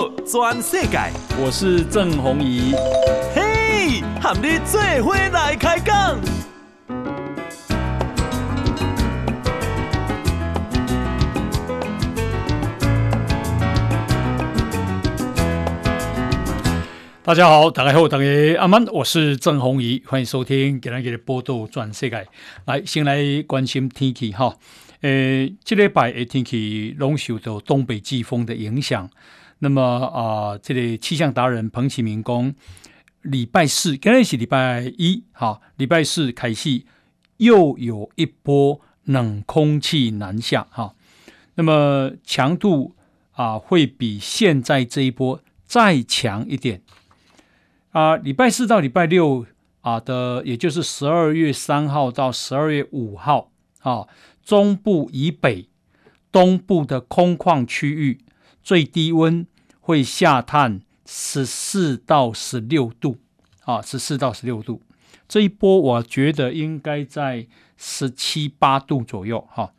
道全世界，我是郑宏仪。嘿，和你做伙来开讲。大家好，大家好，大家阿曼，我是郑宏仪，欢迎收听今天的报道全世界。来，先来关心天气哈。诶，这礼拜的天气拢受到东北季风的影响。那么啊、这里、气象达人彭启明公，礼拜四，今天是礼拜一，哈，礼拜四开始又有一波冷空气南下，哈。那么强度啊、会比现在这一波再强一点。啊、礼拜四到礼拜六啊的，也就是十二月三号到十二月五号，啊。中部以北、东部的空旷区域，最低温会下探十四到十六度，啊，十四到十六度。这一波我觉得应该在十七八度左右，哈。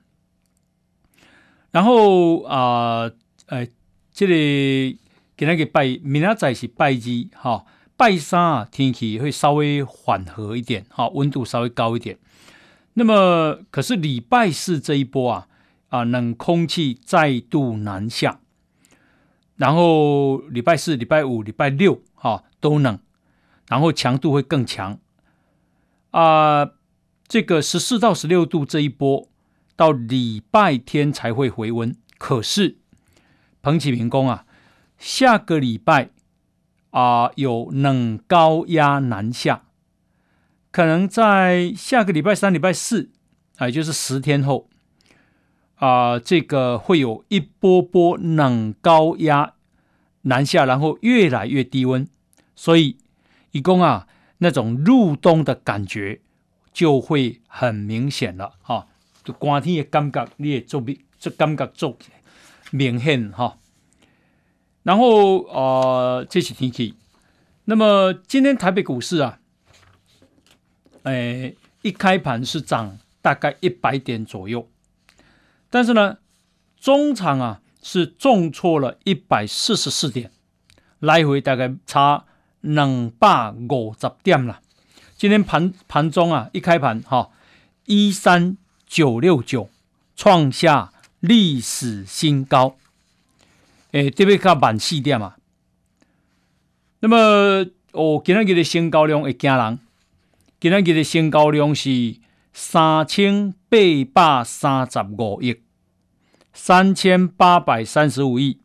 然后啊，呃，这里给那个拜，明仔载是拜一，哈，拜三啊，天气会稍微缓和一点，哈，温度稍微高一点。那么，可是礼拜四这一波啊，啊，冷空气再度南下，然后礼拜四、礼拜五、礼拜六，啊，都冷，然后强度会更强，啊，这个十四到十六度这一波，到礼拜天才会回温。可是，彭启明公啊，下个礼拜啊，有冷高压南下。可能在下个礼拜三、礼拜四，啊，也就是十天后，啊，这个会有一波波冷高压南下，然后越来越低温，所以，一共啊，那种入冬的感觉就会很明显了，哈，就寒天的感觉你也做明，这感觉做明显哈。然后啊，这是天气。那么今天台北股市啊。诶，一开盘是涨大概一百点左右，但是呢，中场啊是重挫了一百四十四点，来回大概差两百五十点了。今天盘盘中啊，一开盘哈，一三九六九创下历史新高，诶，特别卡满四点嘛。那么哦，今天给的新高量会惊人。今天的成交量是三千八百三十五亿，三千八百三十五亿。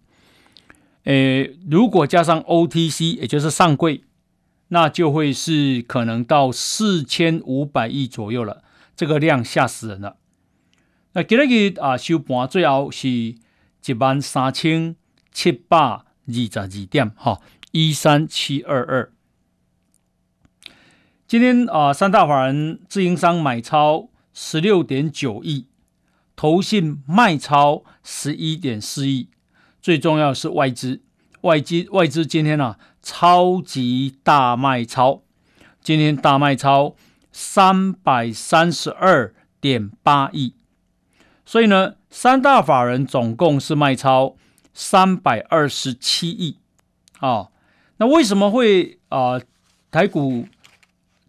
诶，如果加上 OTC，也就是上柜，那就会是可能到四千五百亿左右了。这个量吓死人了。那今天啊收盘最后是一万三千七百二十二点，哈，一三七二二。今天啊，三大法人自营商买超十六点九亿，投信卖超十一点四亿，最重要是外资，外资外资今天啊超级大卖超，今天大卖超三百三十二点八亿，所以呢，三大法人总共是卖超三百二十七亿啊。那为什么会啊台股？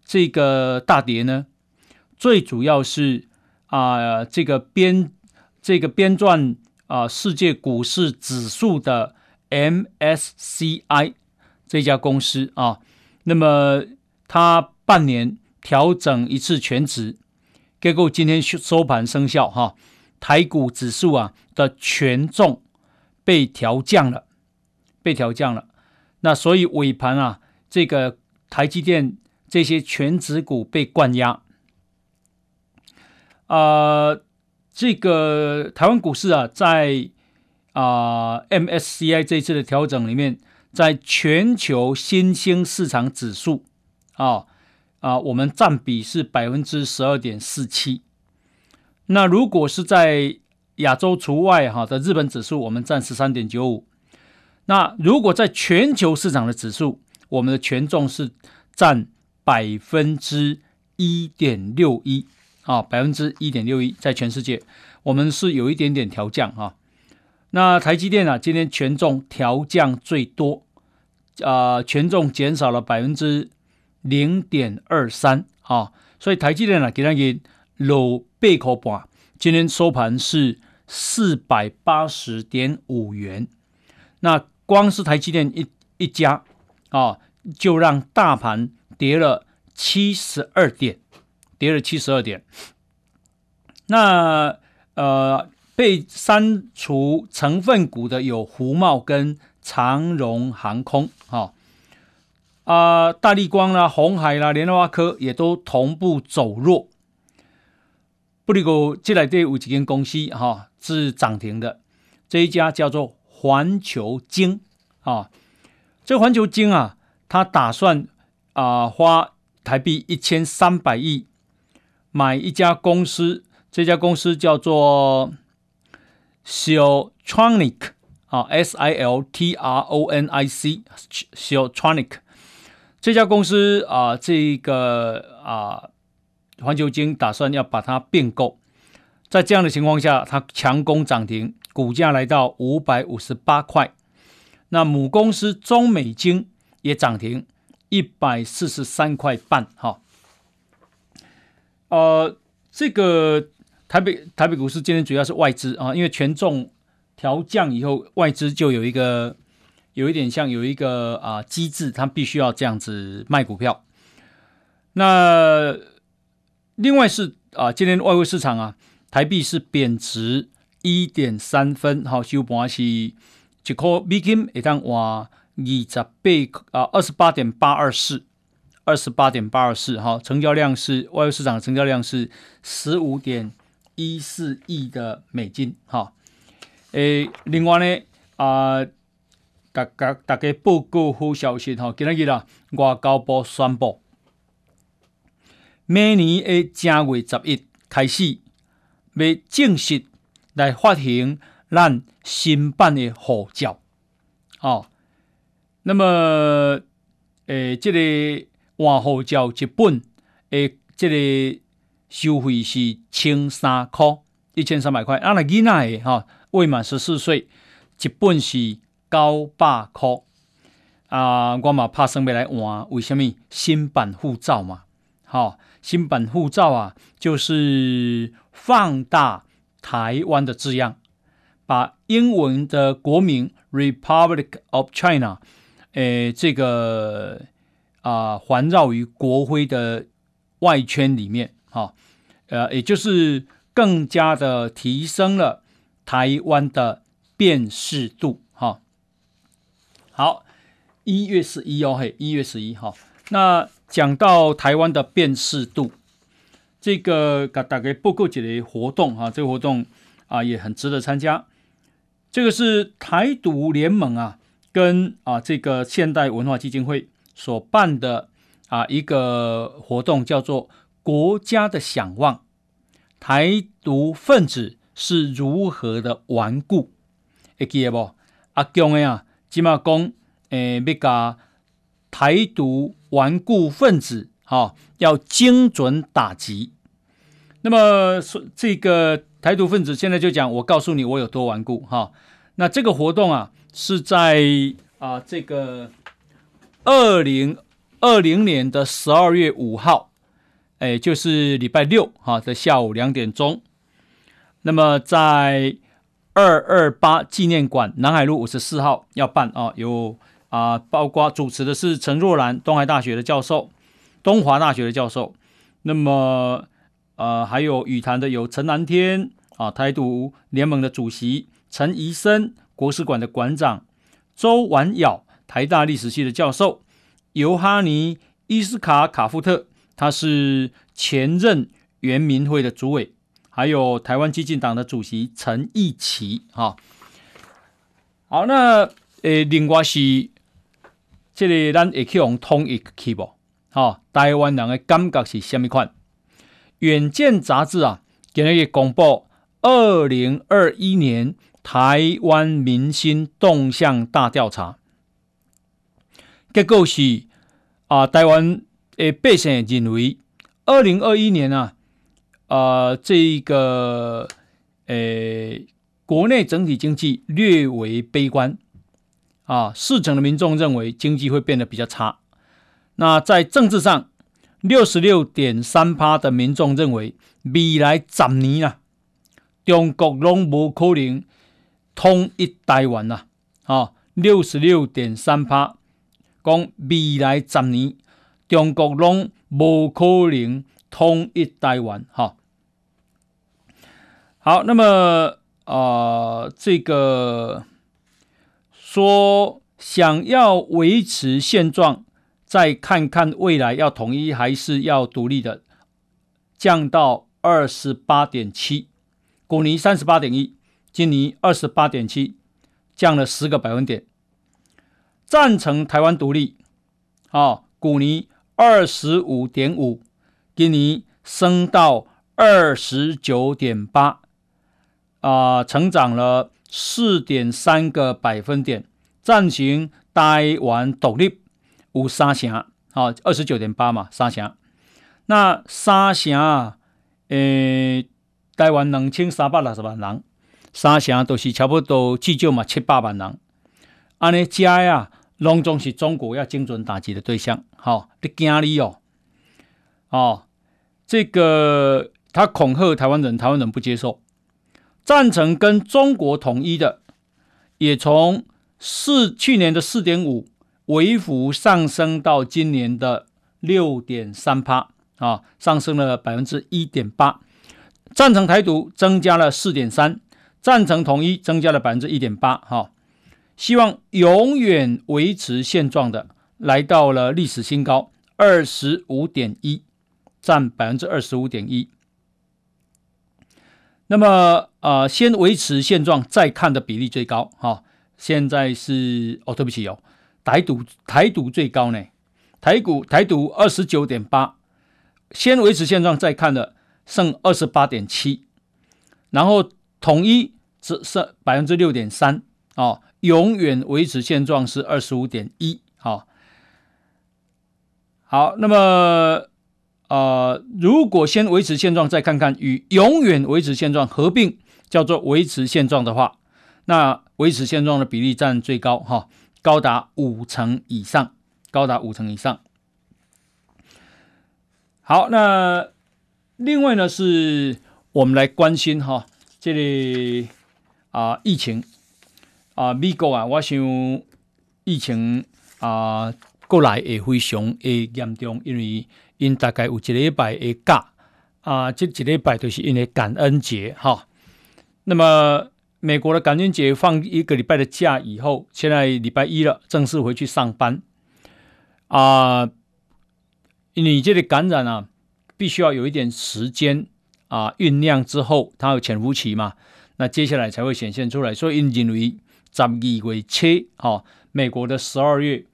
这个大跌呢，最主要是啊、这个编这个编撰啊世界股市指数的 MSCI 这家公司啊，那么它半年调整一次权值，结果今天收盘生效哈、台股指数啊的权重被调降了，被调降了，那所以尾盘啊，这个台积电。这些权值股被灌压，啊、这个台湾股市啊，在啊、MSCI 这次的调整里面，在全球新兴市场指数啊啊，我们占比是百分之十二点四七。那如果是在亚洲除外哈的日本指数，我们占十三点九五。那如果在全球市场的指数，我们的权重是占。百分之一点六一啊，百分之一点六一，在全世界，我们是有一点点调降啊。那台积电啊，今天权重调降最多，啊、权重减少了百分之零点二三啊，所以台积电啊，给它给搂背口板，今天收盘是四百八十点五元。那光是台积电一一家啊，就让大盘跌了七十二点，跌了七十二点。那呃。被删除成分股的有胡茂跟长荣航空，哈啊，大立光啦、鸿海啦、联发科也都同步走弱。不过，这来对有几间公司哈是涨停的，这一家叫做环球晶啊，这环球晶啊，他打算啊花台币一千三百亿买一家公司，这家公司叫做。Siltronic 啊，S I L T R O N I C，Siltronic 这家公司啊，这个啊，环球金打算要把它并购，在这样的情况下，它强攻涨停，股价来到五百五十八块。那母公司中美金也涨停一百四十三块半，哈。呃，这个。台北台北股市今天主要是外资啊，因为权重调降以后，外资就有一个有一点像有一个啊机制，它必须要这样子卖股票。那另外是啊，今天外汇市场啊，台币是贬值一点三分，好，收盘是一块美金一旦哇二十八啊二十八点八二四。二十八点八二四，哈，成交量是外汇市场的成交量是十五点。一四亿的美金，哈，诶，另外呢，啊，大家大家报告好消息，哈，今日啦，外交部宣布，明年的正月十一开始，要正式来发行咱新版的护照，哦，那么，诶，这个换护照一本，诶，这个。收费是千三块，一千三百块。啊，那囡仔的哈，未满十四岁，一本是九百块。啊，我嘛拍算要来换，为什么？新版护照嘛，好，新版护照啊，就是放大台湾的字样，把英文的国名 Republic of China，诶，这个啊，环绕于国徽的外圈里面。好，呃，也就是更加的提升了台湾的辨识度。哈，好，一月十一哦，嘿，一月十一号。那讲到台湾的辨识度，这个给大家报告一个活动哈，这个活动啊也很值得参加。这个是台独联盟啊，跟啊这个现代文化基金会所办的啊一个活动，叫做。国家的想望，台独分子是如何的顽固？会记得不？阿强的啊，即马讲，诶，要甲台独顽固分子，哈、要精准打击。那么说，这个台独分子现在就讲，我告诉你，我有多顽固，哈、那这个活动啊，是在啊，这个二零二零年的十二月五号。哎，就是礼拜六哈的下午两点钟，那么在二二八纪念馆南海路五十四号要办啊，有啊，包括主持的是陈若兰，东海大学的教授，东华大学的教授，那么呃还有羽坛的有陈南天啊，台独联盟的主席陈怡森，国史馆的馆长周婉窈，台大历史系的教授，尤哈尼伊斯卡卡夫特。他是前任原民会的主委，还有台湾激进党的主席陈义奇，哈。好，那诶，另外是这里咱会去用统一去不？哈，台湾人的感觉是什么款？远见杂志啊，今日公布二零二一年台湾民心动向大调查，结果是啊，台湾。诶，百姓认为，二零二一年啊，啊、这一个诶国内整体经济略为悲观，啊，四成的民众认为经济会变得比较差。那在政治上，六十六点三趴的民众认为未来十年啊，中国拢无可能统一台湾呐，啊，六十六点三趴讲未来十年中国拢无可能统一台湾，哈，好，那么。啊、这个说想要维持现状，再看看未来要统一还是要独立的，降到二十八点七，去年三十八点一，今年二十八点七，降了十个百分点。赞成台湾独立，啊，去年二十五点五，今年升到二十九点八。啊、成长了四点三个百分点，赞成台湾独立有三成，好，二十九点八嘛，三成。那三成，诶，台湾两千三百六十万人，三成都是差不多至少嘛七八万人。安尼加呀，拢总是中国要精准打击的对象。好，你惊你哦，哦，这个他恐吓台湾人，台湾人不接受。赞成跟中国统一的，也从四去年的四点五微幅上升到今年的六点三趴啊，上升了百分之一点八。赞成台独增加了四点三，赞成统一增加了百分之一点八。哈，希望永远维持现状的来到了历史新高二十五点一，占百分之二十五点一。那么，呃，先维持现状再看的比例最高，哈、现在是哦，对不起哦，台独台独最高呢，台股台独二十九点八，先维持现状再看的剩二十八点七，然后统一只剩百分之六点三，哦，永远维持现状是二十五点一，啊，好，那么。呃，如果先维持现状，再看看与永远维持现状合并，叫做维持现状的话，那维持现状的比例占最高，哈，高达五成以上，高达五成以上。好，那另外呢，是我们来关心哈，这里啊、疫情啊，美国啊，我想疫情啊，过来也非常诶严重，因为。因大概有一礼拜的假啊，这一礼拜就是因为感恩节哈。那么美国的感恩节放一个礼拜的假以后，现在礼拜一了，正式回去上班啊。你这个感染啊，必须要有一点时间啊酝酿之后，它有潜伏期嘛，那接下来才会显现出来。所以因认为十二月七哈，美国的十二月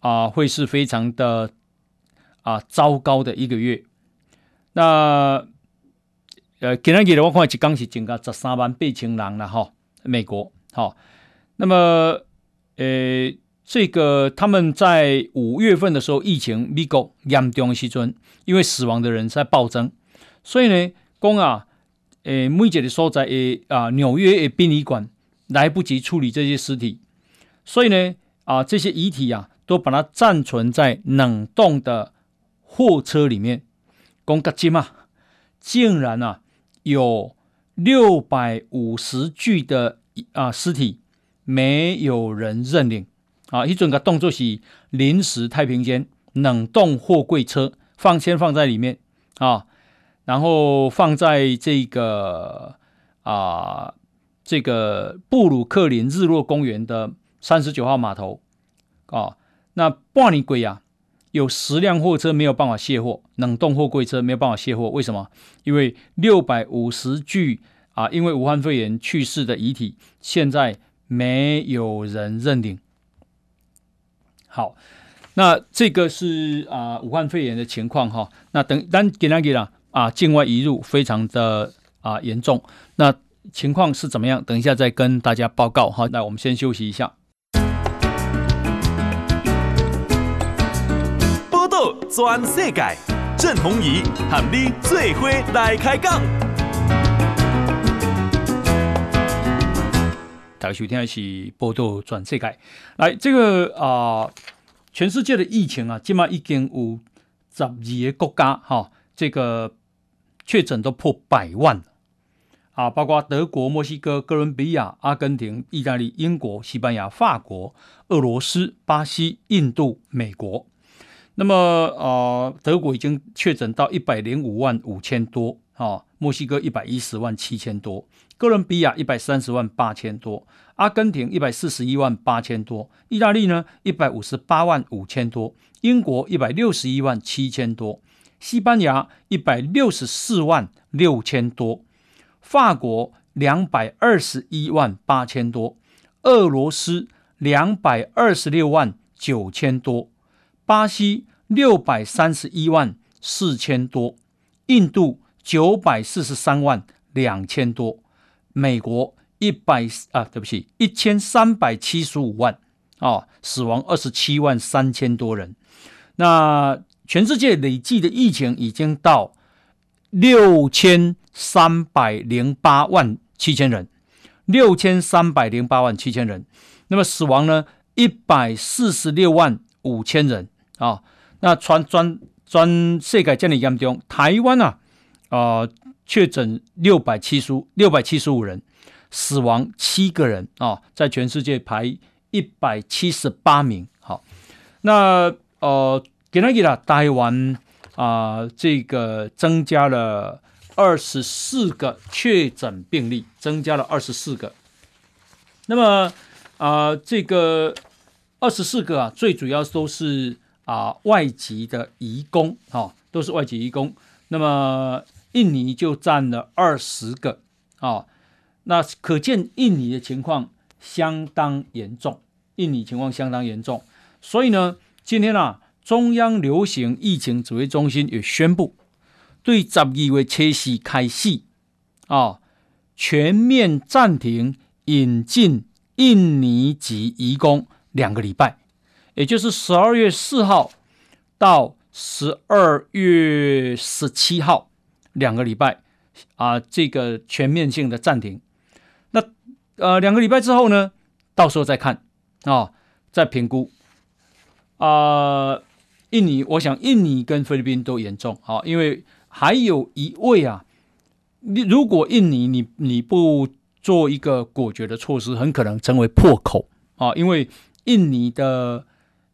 啊会是非常的。啊，糟糕的一个月。那呃，今天给的我看一刚是增加十三万八千人了哈，美国好。那么呃，这个他们在五月份的时候，疫情美国严重的时阵，因为死亡的人在暴增，所以呢，讲啊，呃，每一个所在诶啊，纽约的殡仪馆来不及处理这些尸体，所以呢，啊，这些遗体啊，都把它暂存在冷冻的。货车里面，公格金嘛，竟然啊有六百五十具的啊尸体，没有人认领啊！一整个动作是临时太平间冷冻货柜车放先放在里面啊，然后放在这个啊这个布鲁克林日落公园的三十九号码头啊，那半年鬼啊！有十辆货车没有办法卸货，冷冻货柜车没有办法卸货，为什么？因为六百五十具啊，因为武汉肺炎去世的遗体，现在没有人认领。好，那这个是啊武汉肺炎的情况哈。那等但给那给了啊，境外移入非常的啊严重。那情况是怎么样？等一下再跟大家报告哈。那我们先休息一下。全世界，郑鸿仪和你最伙来开讲。大家收听的是报道全世界。来，这个啊、呃，全世界的疫情啊，今嘛已经有十二个国家哈、哦，这个确诊都破百万啊，包括德国、墨西哥、哥伦比亚、阿根廷、意大利、英国、西班牙、法国、俄罗斯、巴西、印度、美国。那么，呃，德国已经确诊到一百零五万五千多，啊，墨西哥一百一十万七千多，哥伦比亚一百三十万八千多，阿根廷一百四十一万八千多，意大利呢一百五十八万五千多，英国一百六十一万七千多，西班牙一百六十四万六千多，法国两百二十一万八千多，俄罗斯两百二十六万九千多，巴西。六百三十一万四千多，印度九百四十三万两千多，美国一百啊，对不起，一千三百七十五万啊，死亡二十七万三千多人。那全世界累计的疫情已经到六千三百零八万七千人，六千三百零八万七千人。那么死亡呢？一百四十六万五千人啊。那全全全世界这么严重，台湾啊，啊、呃，确诊六百七十六百七十五人，死亡七个人啊、哦，在全世界排一百七十八名。好，那呃，给那个啦，台湾啊，这个增加了二十四个确诊病例，增加了二十四个。那么啊、呃，这个二十四个啊，最主要都是。啊，外籍的移工，啊、都是外籍移工。那么印尼就占了二十个，啊、那可见印尼的情况相当严重。印尼情况相当严重，所以呢，今天啊，中央流行疫情指挥中心也宣布，对十二月七日开始，啊、全面暂停引进印尼籍移工两个礼拜。也就是十二月四号到十二月十七号两个礼拜啊，这个全面性的暂停。那呃两个礼拜之后呢，到时候再看啊，再评估啊。印尼，我想印尼跟菲律宾都严重啊，因为还有一位啊，你如果印尼你你不做一个果决的措施，很可能成为破口啊，因为印尼的。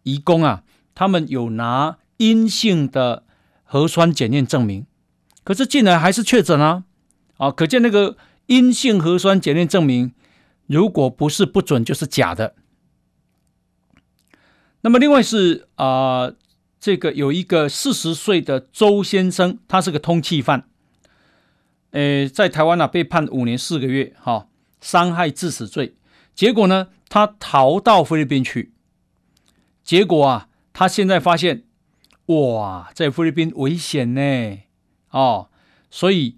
移工啊，他们有拿阴性的核酸检验证明，可是进来还是确诊啊！啊，可见那个阴性核酸检验证明，如果不是不准，就是假的。那么另外是啊、这个有一个四十岁的周先生，他是个通缉犯，诶，在台湾啊被判五年四个月，哈、哦，伤害致死罪，结果呢，他逃到菲律宾去。结果啊，他现在发现，哇，在菲律宾危险呢，哦，所以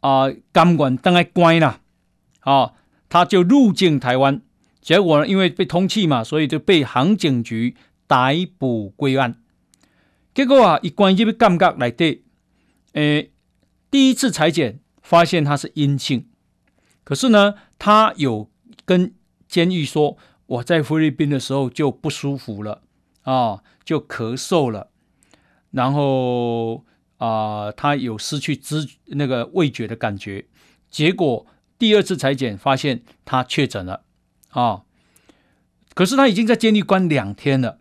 啊，监管当然关了，哦，他就入境台湾。结果呢，因为被通缉嘛，所以就被航警局逮捕归案。结果啊，一关就被感觉来对，诶，第一次裁剪发现他是阴性，可是呢，他有跟监狱说。我在菲律宾的时候就不舒服了啊，就咳嗽了，然后啊，他有失去知那个味觉的感觉。结果第二次裁剪发现他确诊了啊，可是他已经在监狱关两天了，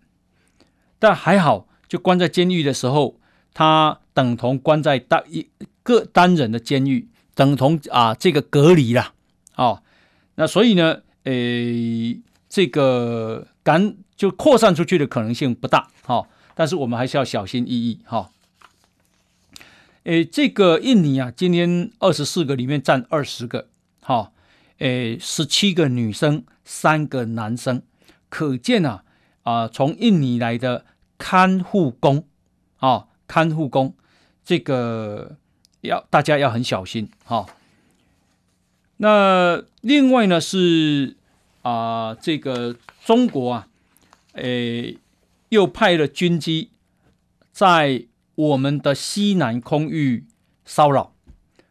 但还好，就关在监狱的时候，他等同关在单一个单人的监狱，等同啊这个隔离了啊。那所以呢，诶。这个感就扩散出去的可能性不大，哈，但是我们还是要小心翼翼，哈。诶，这个印尼啊，今天二十四个里面占二十个，哈，诶，十七个女生，三个男生，可见啊，啊，从印尼来的看护工，啊，看护工，这个要大家要很小心，哈。那另外呢是。啊、呃，这个中国啊，诶，又派了军机在我们的西南空域骚扰。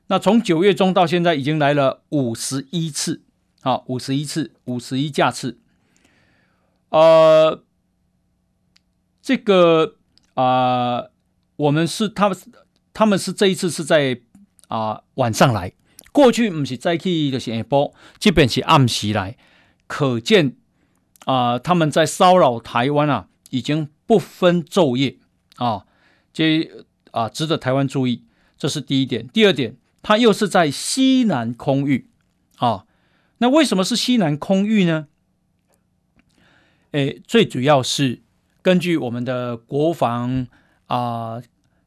那从九月中到现在，已经来了五十一次啊，五十一次，五十一架次。呃，这个啊、我们是他们，他们是这一次是在啊、晚上来，过去不是再起就是下晡，这边是暗时来，可见啊、他们在骚扰台湾啊，已经不分昼夜啊，这啊值得台湾注意，这是第一点。第二点，他又是在西南空域啊，那为什么是西南空域呢？诶，最主要是根据我们的国防啊、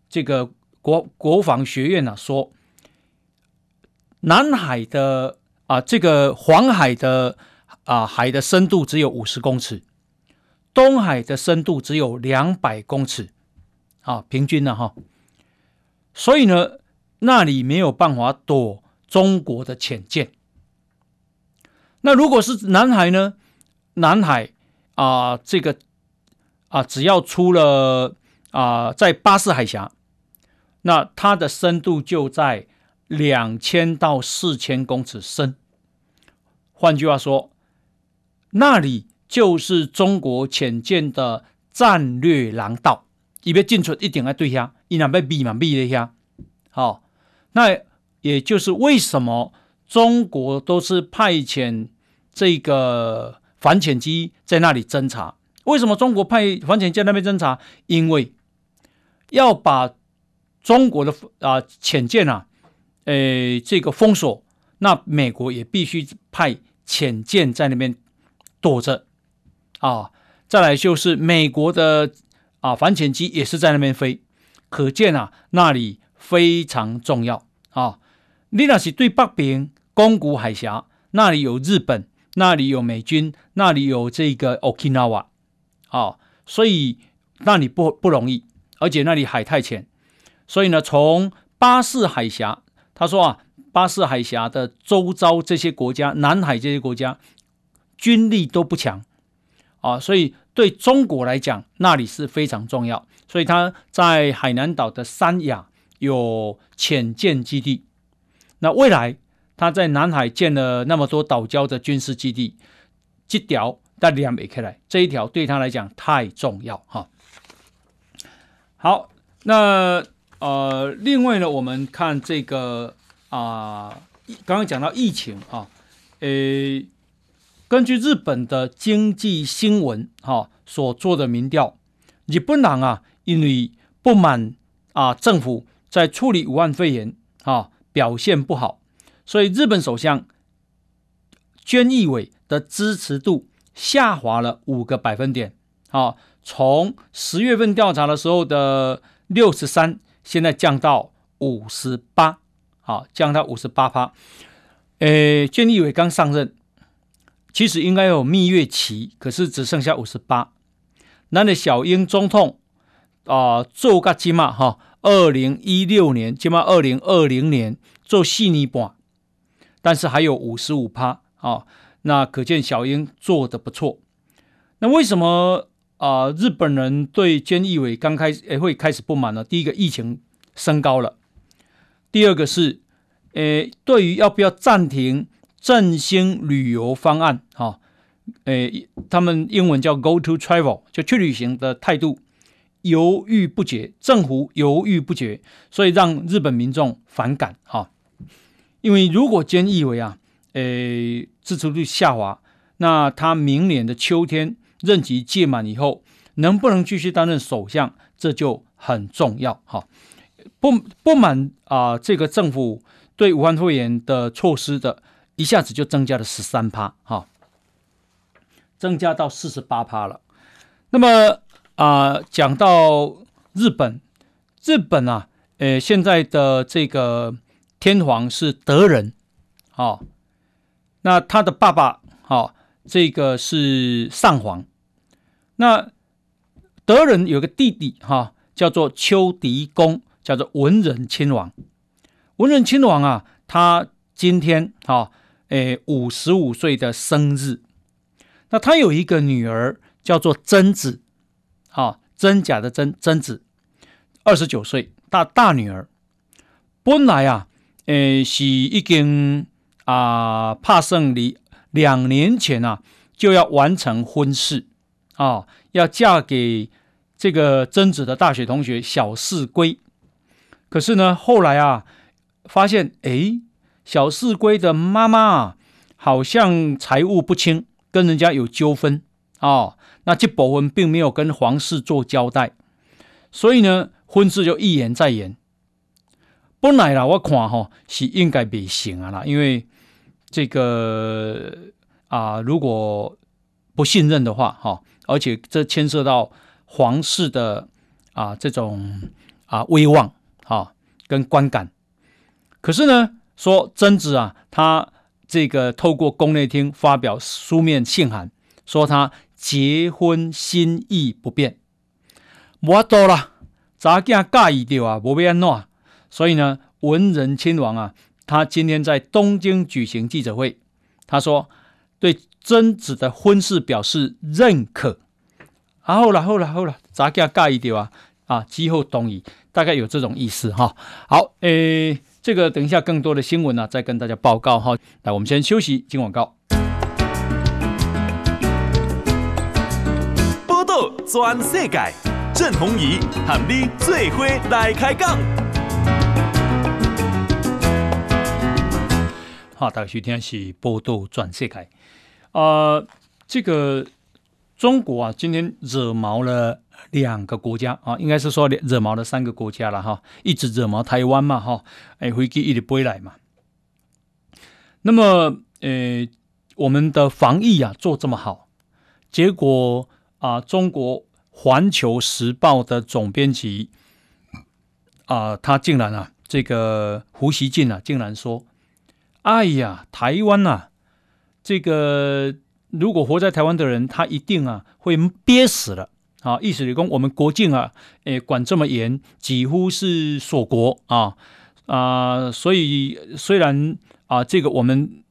这个国国防学院啊说，南海的啊、这个黄海的啊、海的深度只有五十公尺，东海的深度只有两百公尺，啊，平均了哈，所以呢，那里没有办法躲中国的潜舰。那如果是南海呢？南海。啊、这个啊，只要出了啊、在巴士海峡，那它的深度就在两千到四千公尺深。换句话说，那里就是中国潜舰的战略廊道，一边进出一定要对下，一两被闭嘛闭了一下。好，那也就是为什么中国都是派遣这个。反潜机在那里侦察，为什么中国派反潜舰那边侦察？因为要把中国的啊潜舰啊，诶这个封锁，那美国也必须派潜舰在那边躲着啊。再来就是美国的啊反潜机也是在那边飞，可见啊那里非常重要啊。你那是对北边宫古海峡，那里有日本。那里有美军，那里有这个 Okinawa，啊，所以那里不不容易，而且那里海太浅，所以呢，从巴士海峡，他说啊，巴士海峡的周遭这些国家，南海这些国家军力都不强，啊，所以对中国来讲，那里是非常重要，所以他在海南岛的三亚有潜舰基地，那未来。他在南海建了那么多岛礁的军事基地，这条他连不起来，这一条对他来讲太重要哈。好，那呃，另外呢，我们看这个啊，刚刚讲到疫情啊，呃，根据日本的经济新闻哈所做的民调，日本人啊，因为不满啊政府在处理武汉肺炎啊表现不好。所以，日本首相菅义伟的支持度下滑了五个百分点。啊，从十月份调查的时候的六十三，现在降到五十八。好，降到五十八趴。诶，菅义伟刚上任，其实应该有蜜月期，可是只剩下五十八。那的小英总统啊，做个起码哈，二零一六年起码二零二零年做四年半。但是还有五十五趴啊，那可见小英做得不错。那为什么啊、日本人对菅义伟刚开始会开始不满呢？第一个，疫情升高了；第二个是，诶，对于要不要暂停振兴旅游方案，哈，诶，他们英文叫 “go to travel”，就去旅行的态度犹豫不决，政府犹豫不决，所以让日本民众反感，哈。因为如果菅义伟啊，诶，支持率下滑，那他明年的秋天任期届满以后，能不能继续担任首相，这就很重要哈。不不满啊，这个政府对武汉肺炎的措施的，一下子就增加了十三趴哈，增加到四十八趴了。那么啊，讲到日本，日本啊，诶，现在的这个。天皇是德仁，哦，那他的爸爸，哦，这个是上皇。那德仁有个弟弟，哈、叫做秋迪公，叫做文仁亲王。文仁亲王啊，他今天，哈、哦，诶，五十五岁的生日。那他有一个女儿，叫做贞子，啊、真假的真贞子，二十九岁，大大女儿。本来啊。诶，是已经啊，拍算离两年前啊就要完成婚事啊，要嫁给这个贞子的大学同学小四龟。可是呢，后来啊发现，哎，小四龟的妈妈啊好像财务不清，跟人家有纠纷啊。那这部分并没有跟皇室做交代，所以呢，婚事就一延再延。本来啦，我看哈是应该不行啊啦，因为这个啊，如果不信任的话，哈，而且这牵涉到皇室的啊这种啊威望哈跟观感。可是呢，说贞子啊，他这个透过宫内厅发表书面信函，说他。结婚心意不变，无多了，查囝介意掉啊，无要安怎？所以呢，文人亲王啊，他今天在东京举行记者会，他说对贞子的婚事表示认可。啊，好了好了好了，查囝介意掉啊，啊，今后同意，大概有这种意思哈。好，诶，这个等一下更多的新闻呢、啊，再跟大家报告哈。来，我们先休息，进广告。报道全世界，郑弘仪喊你做伙来开讲。大家收听是报道全世界。呃，这个中国啊，今天惹毛了两个国家啊，应该是说惹毛了三个国家了哈，一直惹毛台湾嘛哈，哎，飞机一直飞来嘛。那么，呃，我们的防疫啊做这么好，结果。啊！中国《环球时报》的总编辑啊，他竟然啊，这个胡锡进啊，竟然说：“哎呀，台湾啊，这个如果活在台湾的人，他一定啊会憋死了啊！意思是说，我们国境啊，诶，管这么严，几乎是锁国啊啊！所以虽然啊，这个我们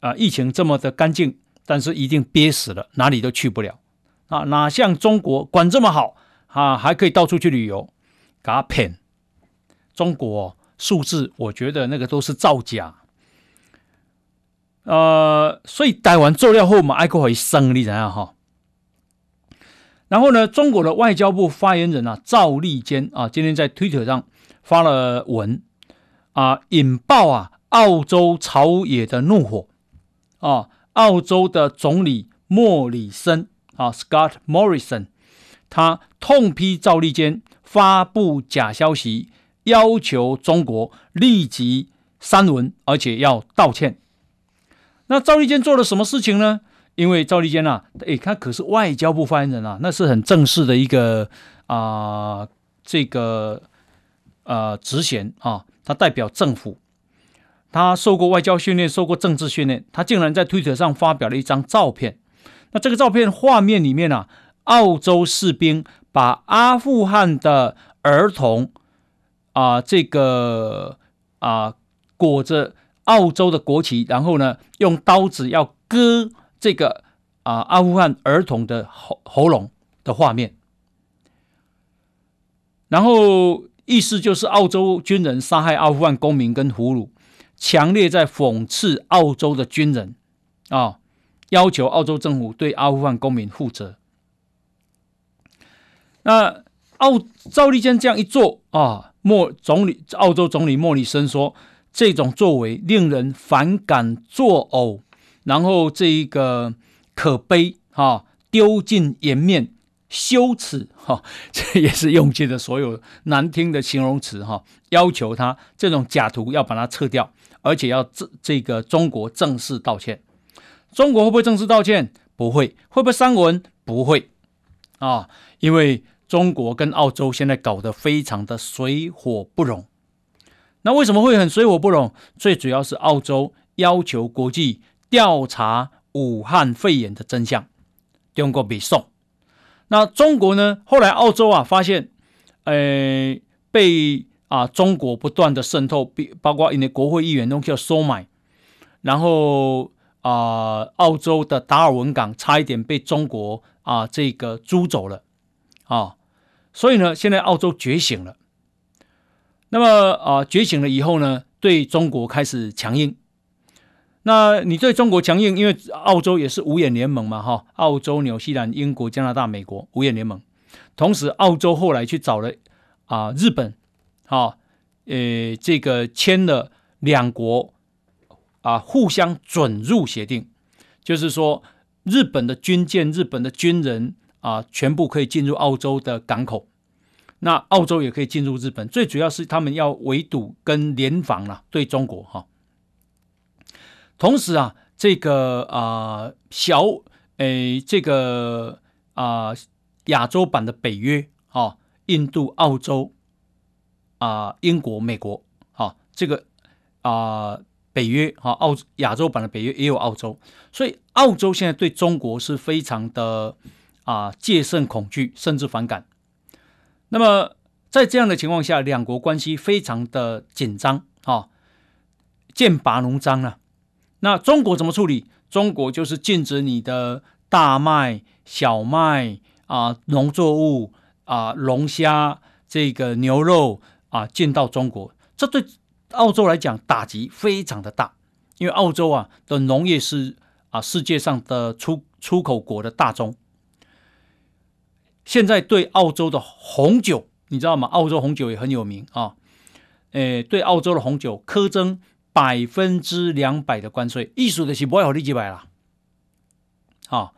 啊疫情这么的干净，但是一定憋死了，哪里都去不了。”啊，哪像中国管这么好啊，还可以到处去旅游，给他骗。中国数字，我觉得那个都是造假。呃，所以台湾做了后嘛，爱国会胜利怎样哈？然后呢，中国的外交部发言人啊，赵立坚啊，今天在推特上发了文啊，引爆啊澳洲朝野的怒火啊，澳洲的总理莫里森。啊，Scott Morrison，他痛批赵立坚发布假消息，要求中国立即删文，而且要道歉。那赵立坚做了什么事情呢？因为赵立坚啊，诶，他可是外交部发言人啊，那是很正式的一个啊、这个呃职衔啊，他代表政府，他受过外交训练，受过政治训练，他竟然在推特上发表了一张照片。那这个照片画面里面啊，澳洲士兵把阿富汗的儿童啊，这个啊裹着澳洲的国旗，然后呢用刀子要割这个啊阿富汗儿童的喉喉咙的画面，然后意思就是澳洲军人杀害阿富汗公民跟俘虏，强烈在讽刺澳洲的军人啊。要求澳洲政府对阿富汗公民负责。那澳赵立坚这样一做啊，莫总理澳洲总理莫里森说，这种作为令人反感作呕，然后这一个可悲哈，丢尽颜面，羞耻哈，这也是用尽了所有难听的形容词哈，要求他这种假图要把它撤掉，而且要这这个中国正式道歉。中国会不会正式道歉？不会。会不会删文？不会。啊，因为中国跟澳洲现在搞得非常的水火不容。那为什么会很水火不容？最主要是澳洲要求国际调查武汉肺炎的真相，中国没送。那中国呢？后来澳洲啊发现，呃，被啊中国不断的渗透，包括因为国会议员都叫收买，然后。啊、澳洲的达尔文港差一点被中国啊、这个租走了啊，所以呢，现在澳洲觉醒了。那么啊、觉醒了以后呢，对中国开始强硬。那你对中国强硬，因为澳洲也是五眼联盟嘛，哈，澳洲、纽西兰、英国、加拿大、美国五眼联盟。同时，澳洲后来去找了啊、日本，好，呃，这个签了两国啊、互相准入协定，就是说日本的军舰、日本的军人啊、全部可以进入澳洲的港口，那澳洲也可以进入日本。最主要是他们要围堵跟联防了，对中国哈。同时啊，这个啊、小诶这个啊、亚洲版的北约啊、印度、澳洲啊、英国、美国啊、这个啊、北约啊、哦、澳亚洲版的北约也有澳洲，所以澳洲现在对中国是非常的啊、戒慎恐惧，甚至反感。那么在这样的情况下，两国关系非常的紧张啊、哦，剑拔弩张了。那中国怎么处理？中国就是禁止你的大麦、小麦啊、农作物啊、龙虾、这个牛肉啊进到中国。这对澳洲来讲打击非常的大，因为澳洲啊的农业是啊世界上的出出口国的大宗。现在对澳洲的红酒，你知道吗？澳洲红酒也很有名啊。诶，对澳洲的红酒苛征。百分之两百的关税，意思的是不会好利几百了。好，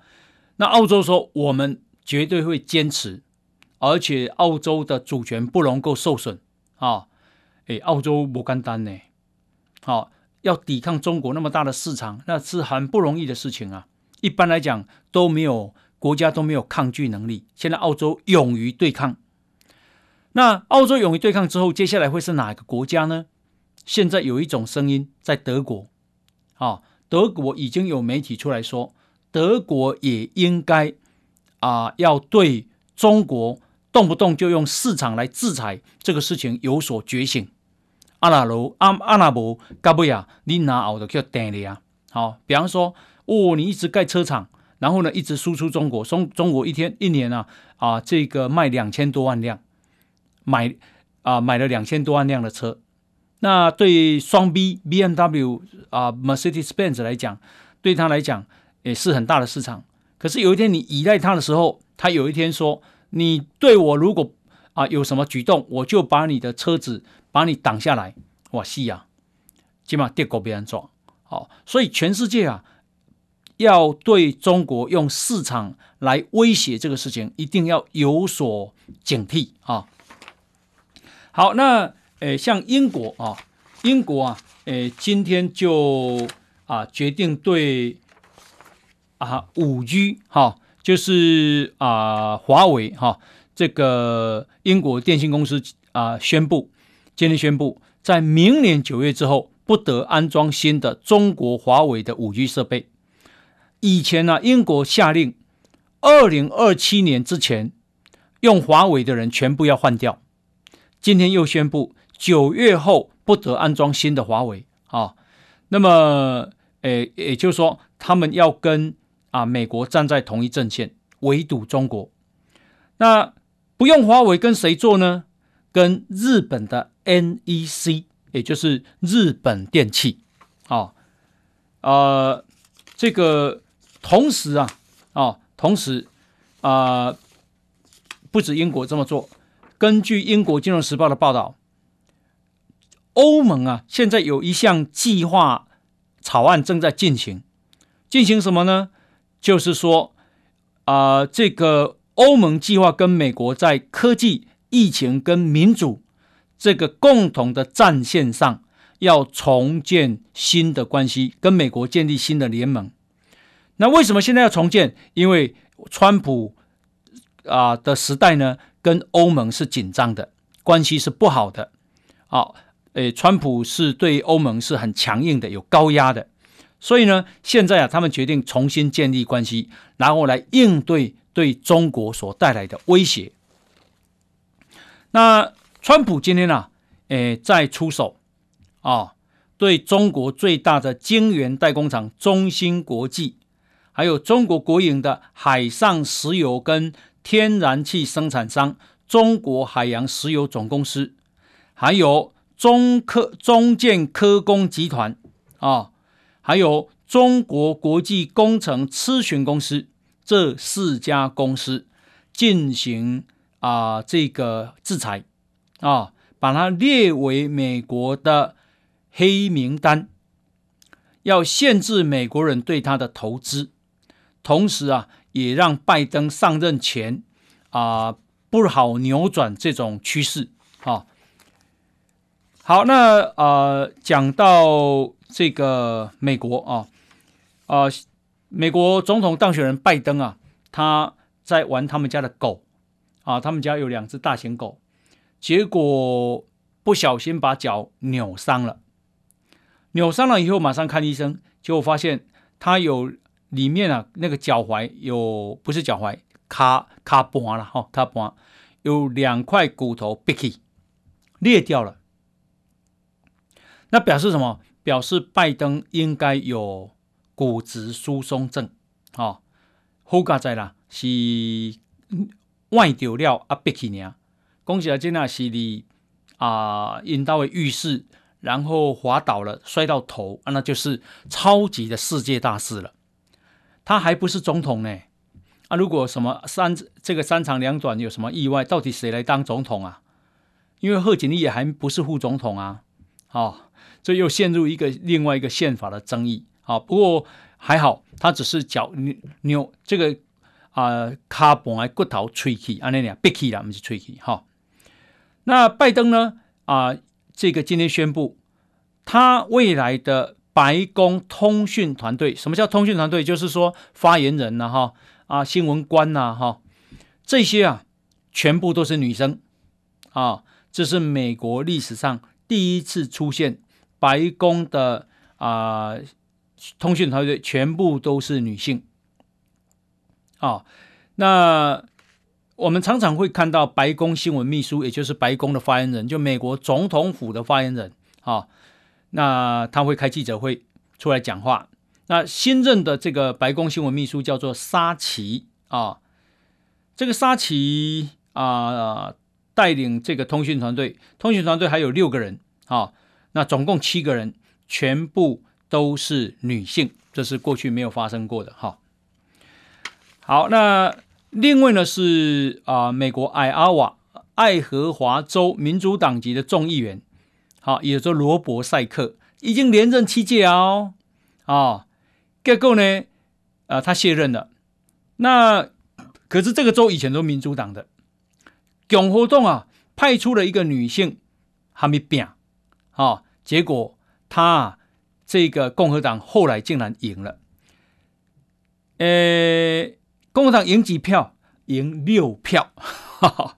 那澳洲说我们绝对会坚持，而且澳洲的主权不能够受损。啊，哎，澳洲不简单呢。好，要抵抗中国那么大的市场，那是很不容易的事情啊。一般来讲都没有国家都没有抗拒能力。现在澳洲勇于对抗，那澳洲勇于对抗之后，接下来会是哪一个国家呢？现在有一种声音在德国，啊，德国已经有媒体出来说，德国也应该啊，要对中国动不动就用市场来制裁这个事情有所觉醒。阿拉罗阿阿拉伯嘎布亚，你拿奥的叫等的啊？好，比方说，哦，你一直盖车厂，然后呢，一直输出中国，中中国一天一年啊啊，这个卖两千多万辆，买啊买了两千多万辆的车。那对双 B B M W 啊，Mercedes Benz 来讲，对他来讲也是很大的市场。可是有一天你依赖他的时候，他有一天说：“你对我如果啊有什么举动，我就把你的车子把你挡下来。”哇，是啊，起码跌过别人撞。好，所以全世界啊，要对中国用市场来威胁这个事情，一定要有所警惕啊。好，那。呃，像英国啊，英国啊，呃，今天就啊决定对啊五 G 哈，就是啊华为哈，这个英国电信公司啊宣布，今天宣布，在明年九月之后不得安装新的中国华为的五 G 设备。以前呢，英国下令二零二七年之前用华为的人全部要换掉，今天又宣布。九月后不得安装新的华为啊，那么，诶，也就是说，他们要跟啊美国站在同一阵线，围堵中国。那不用华为跟谁做呢？跟日本的 NEC，也就是日本电器啊，呃，这个同时啊，啊，同时啊，不止英国这么做，根据英国金融时报的报道。欧盟啊，现在有一项计划草案正在进行，进行什么呢？就是说，啊、这个欧盟计划跟美国在科技、疫情跟民主这个共同的战线上，要重建新的关系，跟美国建立新的联盟。那为什么现在要重建？因为川普啊、的时代呢，跟欧盟是紧张的，关系是不好的，好。诶，川普是对欧盟是很强硬的，有高压的，所以呢，现在啊，他们决定重新建立关系，然后来应对对中国所带来的威胁。那川普今天呢、啊，诶，在出手啊，对中国最大的晶圆代工厂中芯国际，还有中国国营的海上石油跟天然气生产商中国海洋石油总公司，还有。中科中建科工集团啊，还有中国国际工程咨询公司这四家公司进行啊、这个制裁啊，把它列为美国的黑名单，要限制美国人对它的投资，同时啊，也让拜登上任前啊、不好扭转这种趋势啊。好，那呃，讲到这个美国啊，啊、呃，美国总统当选人拜登啊，他在玩他们家的狗啊，他们家有两只大型狗，结果不小心把脚扭伤了，扭伤了以后马上看医生，结果发现他有里面啊那个脚踝有不是脚踝，卡卡脖了哈，卡脖有两块骨头裂开裂掉了。那表示什么？表示拜登应该有骨质疏松症，哦，好加在啦，是外丢料啊，别去呢。恭喜啊，这那是你啊，引到了浴室，然后滑倒了，摔到头啊，那就是超级的世界大事了。他还不是总统呢，啊，如果什么三这个三长两短有什么意外，到底谁来当总统啊？因为贺锦丽也还不是副总统啊，哦。这又陷入一个另外一个宪法的争议啊！不过还好，他只是脚扭扭这个啊，卡本来骨头吹气，安那俩别起了，不是吹气哈。那拜登呢？啊，这个今天宣布，他未来的白宫通讯团队，什么叫通讯团队？就是说发言人呐，哈啊，新闻官呐，哈这些啊，全部都是女生啊！这是美国历史上第一次出现。白宫的啊、通讯团队全部都是女性啊、那我们常常会看到白宫新闻秘书，也就是白宫的发言人，就美国总统府的发言人啊、那他会开记者会出来讲话。那新任的这个白宫新闻秘书叫做沙奇啊。这个沙奇啊，带领这个通讯团队，通讯团队还有六个人啊。那总共七个人，全部都是女性，这是过去没有发生过的哈。好，那另外呢是啊，美国爱阿瓦爱荷华州民主党籍的众议员，好，也就是罗伯赛克已经连任七届哦，啊，结果呢，啊，他卸任了。那可是这个州以前都民主党的，共和党啊派出了一个女性，还没变。啊，结果他这个共和党后来竟然赢了。呃，共和党赢几票？赢六票，哈哈，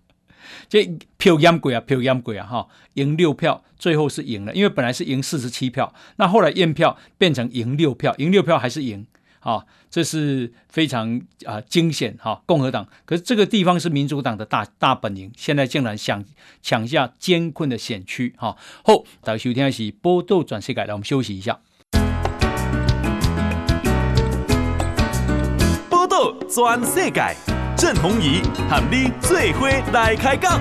这票严贵啊，票严贵啊，哈，赢六票，最后是赢了，因为本来是赢四十七票，那后来验票变成赢六票，赢六票还是赢。啊，这是非常啊惊险哈！共和党，可是这个地方是民主党的大大本营，现在竟然想抢下艰困的险区哈！好，大家收听的是《报道转世界》，让我们休息一下。报道转世界，郑弘仪和你最伙来开讲。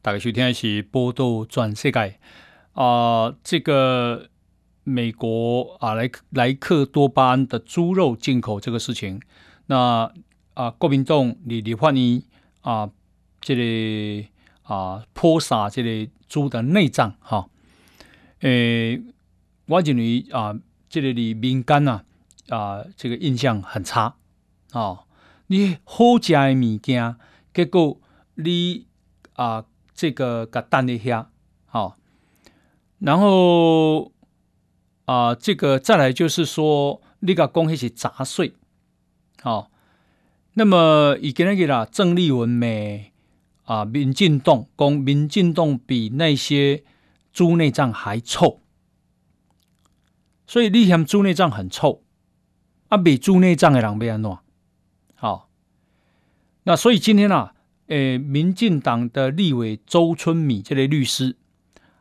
大家收听的是《报道转世界》。啊、呃，这个美国啊，莱莱克多巴胺的猪肉进口这个事情，那啊，国民党你你欢迎啊，这里、个、啊泼洒这里猪的内脏哈，诶，我认为啊，这里的民间呐啊，这个印象很差啊，你好食的物件，结果你啊，这个给蛋一下，好。然后啊、这个再来就是说，你个讲那些杂碎，好、哦。那么以前那个啦，郑丽文美啊，民进党讲民进党比那些猪内脏还臭，所以你嫌猪内脏很臭，啊，比猪内脏的人要安怎？好，那所以今天啊，诶，民进党的立委周春米这类律师。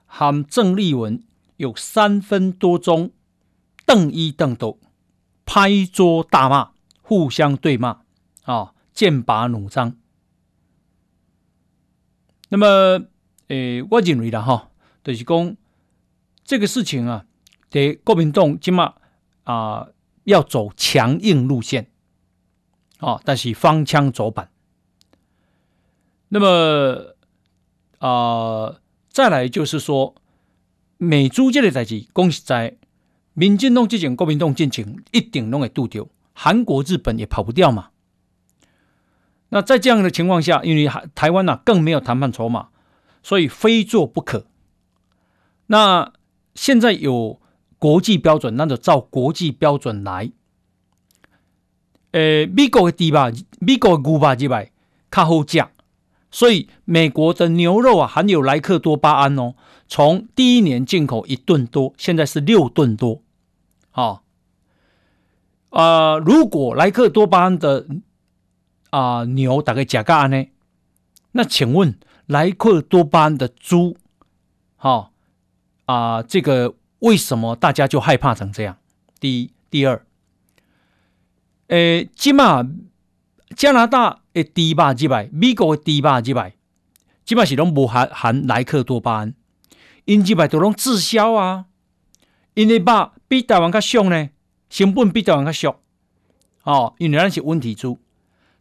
和郑丽文有三分多钟，瞪一瞪都拍桌大骂，互相对骂啊，剑拔弩张。那么，诶，我认为啦哈，就是讲这个事情啊，得国民党起码啊要走强硬路线，啊，但是方枪走板。那么啊、再来就是说，美猪这个代志，恭喜在，民进党之前国民党进程一定拢会渡掉，韩国、日本也跑不掉嘛。那在这样的情况下，因为台湾呐更没有谈判筹码，所以非做不可。那现在有国际标准，那就照国际标准来。呃，美国的猪肉，美国的牛肉之外较好食，所以美国的牛肉啊含有莱克多巴胺哦，从第一年进口一吨多，现在是六吨多。好，啊、呃，如果莱克多巴胺的啊、呃，牛大概加个安呢？那请问莱克多巴胺的猪，好啊、呃，这个为什么大家就害怕成这样？第一，第二，诶，起码加拿大诶猪肉之外，美国的猪肉之外，基本上是拢无含含莱克多巴胺，因几百都拢滞销啊，因为肉比台湾较俗呢，成本比台湾较俗，哦，因为咱是问题猪。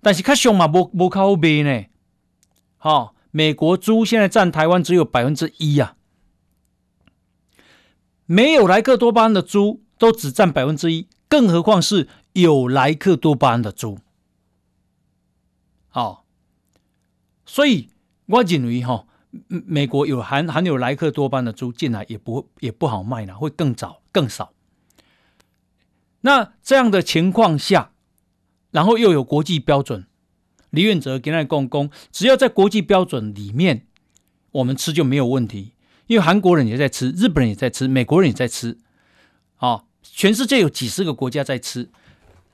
但是较俗嘛，无无较好卖呢。好、哦，美国猪现在占台湾只有百分之一啊，没有莱克多巴胺的猪都只占百分之一，更何况是有莱克多巴胺的猪。好、哦，所以我认为哈、哦，美国有含含有莱克多巴胺的猪进来也不也不好卖了，会更早更少。那这样的情况下。然后又有国际标准，李远哲跟他讲讲，只要在国际标准里面，我们吃就没有问题。因为韩国人也在吃，日本人也在吃，美国人也在吃，啊、全世界有几十个国家在吃。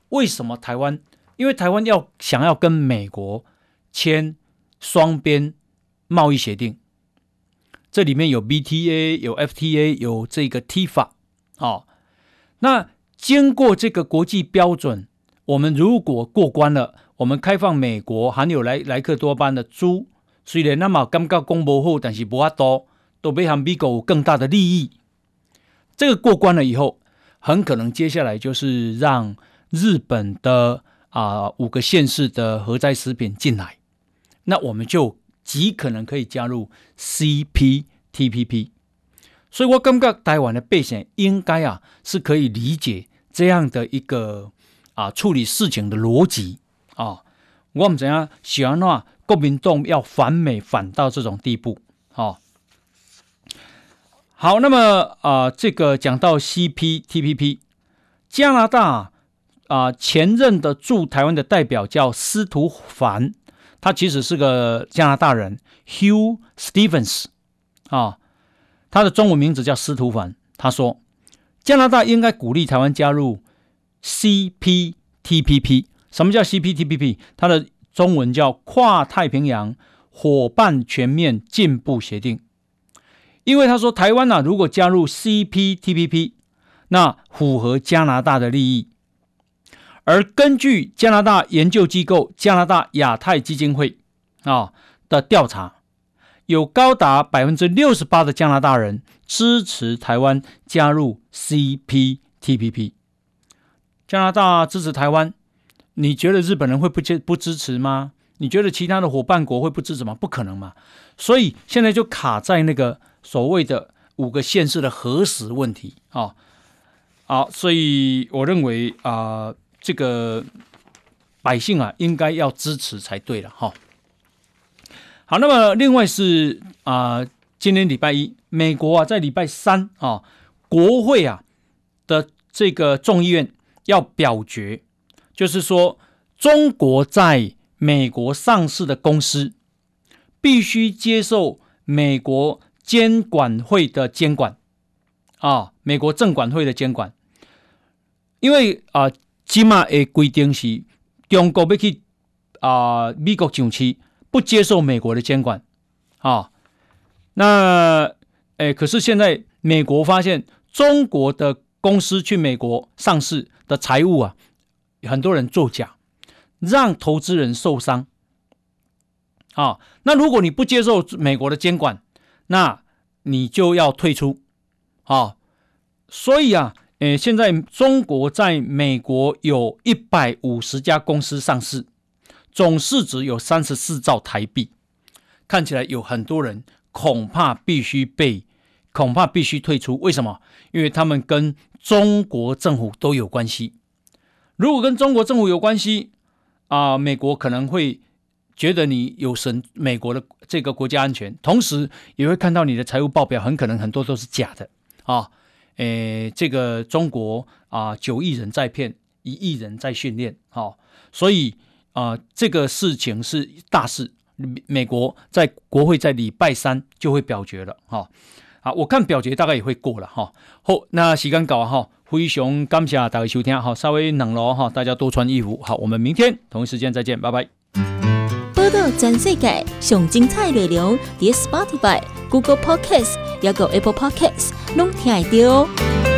为什么台湾？因为台湾要想要跟美国签双边贸易协定，这里面有 BTA，有 FTA，有这个 TIFA，啊、那经过这个国际标准。我们如果过关了，我们开放美国含有莱莱克多巴胺的猪，虽然那么刚刚公布后，但是不阿多，都比含美国有更大的利益。这个过关了以后，很可能接下来就是让日本的啊、五个县市的核灾食品进来，那我们就极可能可以加入 CPTPP。所以我感觉台湾的百姓应该啊是可以理解这样的一个。啊，处理事情的逻辑啊，我们怎样喜欢的话，国民党要反美反到这种地步啊？好，那么啊，这个讲到 CPTPP，加拿大啊前任的驻台湾的代表叫司徒凡，他其实是个加拿大人，Hugh Stevens 啊，他的中文名字叫司徒凡，他说加拿大应该鼓励台湾加入。CPTPP，什么叫 CPTPP？它的中文叫跨太平洋伙伴全面进步协定。因为他说台湾呐、啊，如果加入 CPTPP，那符合加拿大的利益。而根据加拿大研究机构加拿大亚太基金会啊的调查，有高达百分之六十八的加拿大人支持台湾加入 CPTPP。加拿大支持台湾，你觉得日本人会不支不支持吗？你觉得其他的伙伴国会不支持吗？不可能嘛！所以现在就卡在那个所谓的五个县市的核实问题啊。好，所以我认为啊、呃，这个百姓啊，应该要支持才对了哈。好，那么另外是啊、今天礼拜一，美国啊，在礼拜三啊，国会啊的这个众议院。要表决，就是说，中国在美国上市的公司必须接受美国监管会的监管啊，美国证管会的监管。因为啊，起码的规定是中国要去啊美国上市，不接受美国的监管啊。那诶，可是现在美国发现中国的公司去美国上市。的财务啊，很多人作假，让投资人受伤。啊，那如果你不接受美国的监管，那你就要退出。啊，所以啊，呃，现在中国在美国有一百五十家公司上市，总市值有三十四兆台币，看起来有很多人恐怕必须被，恐怕必须退出。为什么？因为他们跟中国政府都有关系。如果跟中国政府有关系啊，美国可能会觉得你有损美国的这个国家安全，同时也会看到你的财务报表很可能很多都是假的。啊，诶，这个中国啊，九亿人在骗，一亿人在训练，好、所以啊，这个事情是大事。美国在国会在礼拜三就会表决了，哈、啊，好，我看表决大概也会过了，哈、啊。好，那时间搞哈，非常感谢大家收听，哈，稍微冷了哈，大家多穿衣服，好，我们明天同一时间再见，拜拜。报道全世界上精彩内容，伫 Spotify、Google Podcasts，还有 Apple Podcasts。拢听得到。